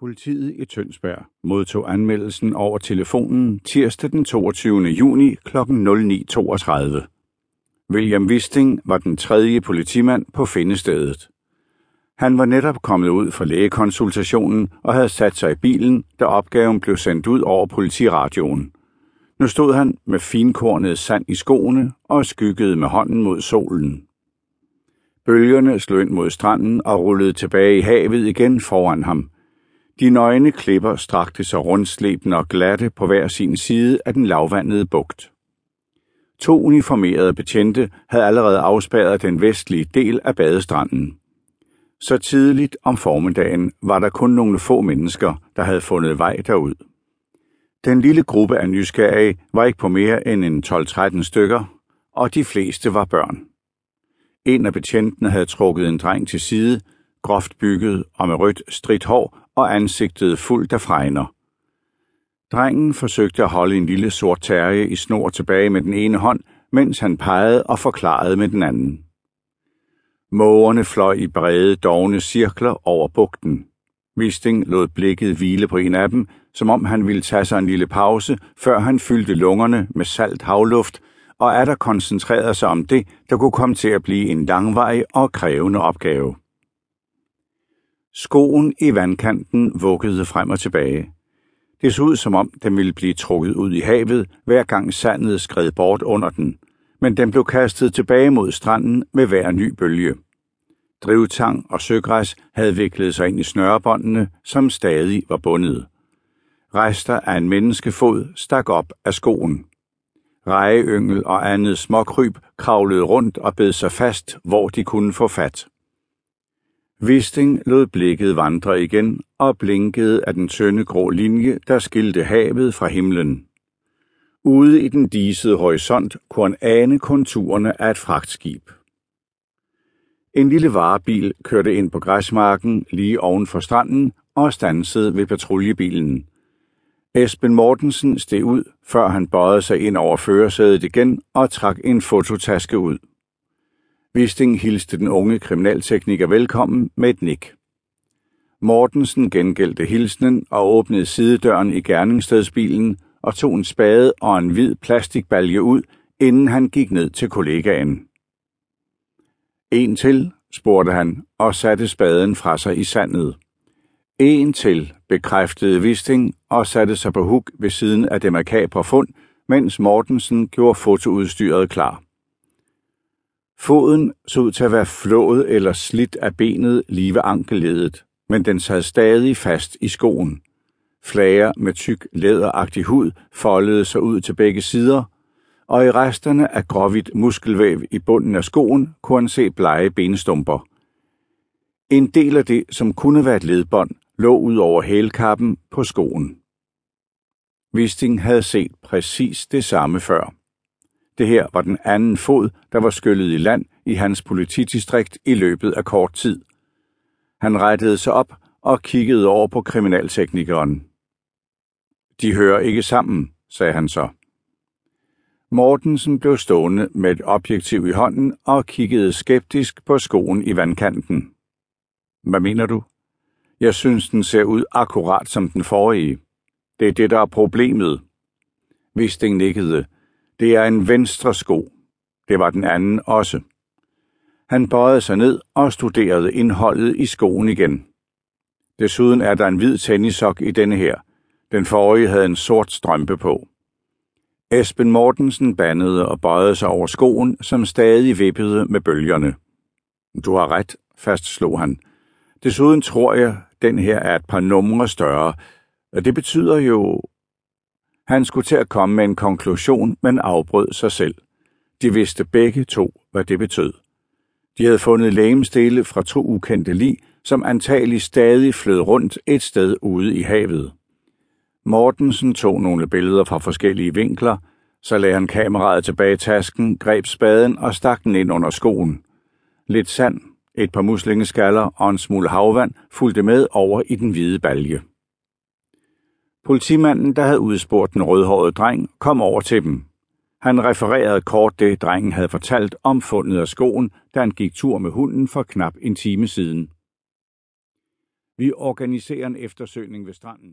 Politiet i Tønsberg modtog anmeldelsen over telefonen tirsdag den 22. juni kl. 09.32. William Wisting var den tredje politimand på findestedet. Han var netop kommet ud fra lægekonsultationen og havde sat sig i bilen, da opgaven blev sendt ud over politiradioen. Nu stod han med finkornet sand i skoene og skyggede med hånden mod solen. Bølgerne slog ind mod stranden og rullede tilbage i havet igen foran ham – de nøgne klipper strakte sig rundslebende og glatte på hver sin side af den lavvandede bugt. To uniformerede betjente havde allerede afspærret den vestlige del af badestranden. Så tidligt om formiddagen var der kun nogle få mennesker, der havde fundet vej derud. Den lille gruppe af nysgerrige var ikke på mere end en 12-13 stykker, og de fleste var børn. En af betjentene havde trukket en dreng til side, groft bygget og med rødt stridt hår og ansigtet fuldt af fregner. Drengen forsøgte at holde en lille sort terje i snor tilbage med den ene hånd, mens han pegede og forklarede med den anden. Mågerne fløj i brede, dogne cirkler over bugten. Wisting lod blikket hvile på en af dem, som om han ville tage sig en lille pause, før han fyldte lungerne med salt havluft, og er der koncentreret sig om det, der kunne komme til at blive en langvarig og krævende opgave. Skoen i vandkanten vuggede frem og tilbage. Det så ud som om, den ville blive trukket ud i havet, hver gang sandet skred bort under den, men den blev kastet tilbage mod stranden med hver ny bølge. Drivtang og søgræs havde viklet sig ind i snørebåndene, som stadig var bundet. Rester af en menneskefod stak op af skoen. Rejeyngel og andet småkryb kravlede rundt og bed sig fast, hvor de kunne få fat. Wisting lod blikket vandre igen og blinkede af den tynde grå linje, der skilte havet fra himlen. Ude i den disede horisont kunne han ane konturerne af et fragtskib. En lille varebil kørte ind på græsmarken lige oven for stranden og stansede ved patruljebilen. Esben Mortensen steg ud, før han bøjede sig ind over førersædet igen og trak en fototaske ud. Bisting hilste den unge kriminaltekniker velkommen med et nik. Mortensen gengældte hilsenen og åbnede sidedøren i gerningsstedsbilen og tog en spade og en hvid plastikbalje ud, inden han gik ned til kollegaen. En til, spurgte han og satte spaden fra sig i sandet. En til, bekræftede Visting og satte sig på huk ved siden af det makabre fund, mens Mortensen gjorde fotoudstyret klar. Foden så ud til at være flået eller slidt af benet lige ved ankelledet, men den sad stadig fast i skoen. Flager med tyk, læderagtig hud foldede sig ud til begge sider, og i resterne af gråhvidt muskelvæv i bunden af skoen kunne han se blege benstumper. En del af det, som kunne være et ledbånd, lå ud over hælkappen på skoen. Wisting havde set præcis det samme før. Det her var den anden fod, der var skyllet i land i hans politidistrikt i løbet af kort tid. Han rettede sig op og kiggede over på kriminalteknikeren. De hører ikke sammen, sagde han så. Mortensen blev stående med et objektiv i hånden og kiggede skeptisk på skoen i vandkanten. Hvad mener du? Jeg synes, den ser ud akkurat som den forrige. Det er det, der er problemet. Visting nikkede. Det er en venstre sko. Det var den anden også. Han bøjede sig ned og studerede indholdet i skoen igen. Desuden er der en hvid tennissok i denne her. Den forrige havde en sort strømpe på. Esben Mortensen bandede og bøjede sig over skoen, som stadig vippede med bølgerne. Du har ret, fastslog han. Desuden tror jeg, den her er et par numre større. og Det betyder jo, han skulle til at komme med en konklusion, men afbrød sig selv. De vidste begge to, hvad det betød. De havde fundet lægemstele fra to ukendte lig, som antagelig stadig flød rundt et sted ude i havet. Mortensen tog nogle billeder fra forskellige vinkler, så lagde han kameraet tilbage i tasken, greb spaden og stak den ind under skoen. Lidt sand, et par muslingeskaller og en smule havvand fulgte med over i den hvide balje. Politimanden, der havde udspurgt den rødhårede dreng, kom over til dem. Han refererede kort det, drengen havde fortalt om fundet af skoen, da han gik tur med hunden for knap en time siden. Vi organiserer en eftersøgning ved stranden.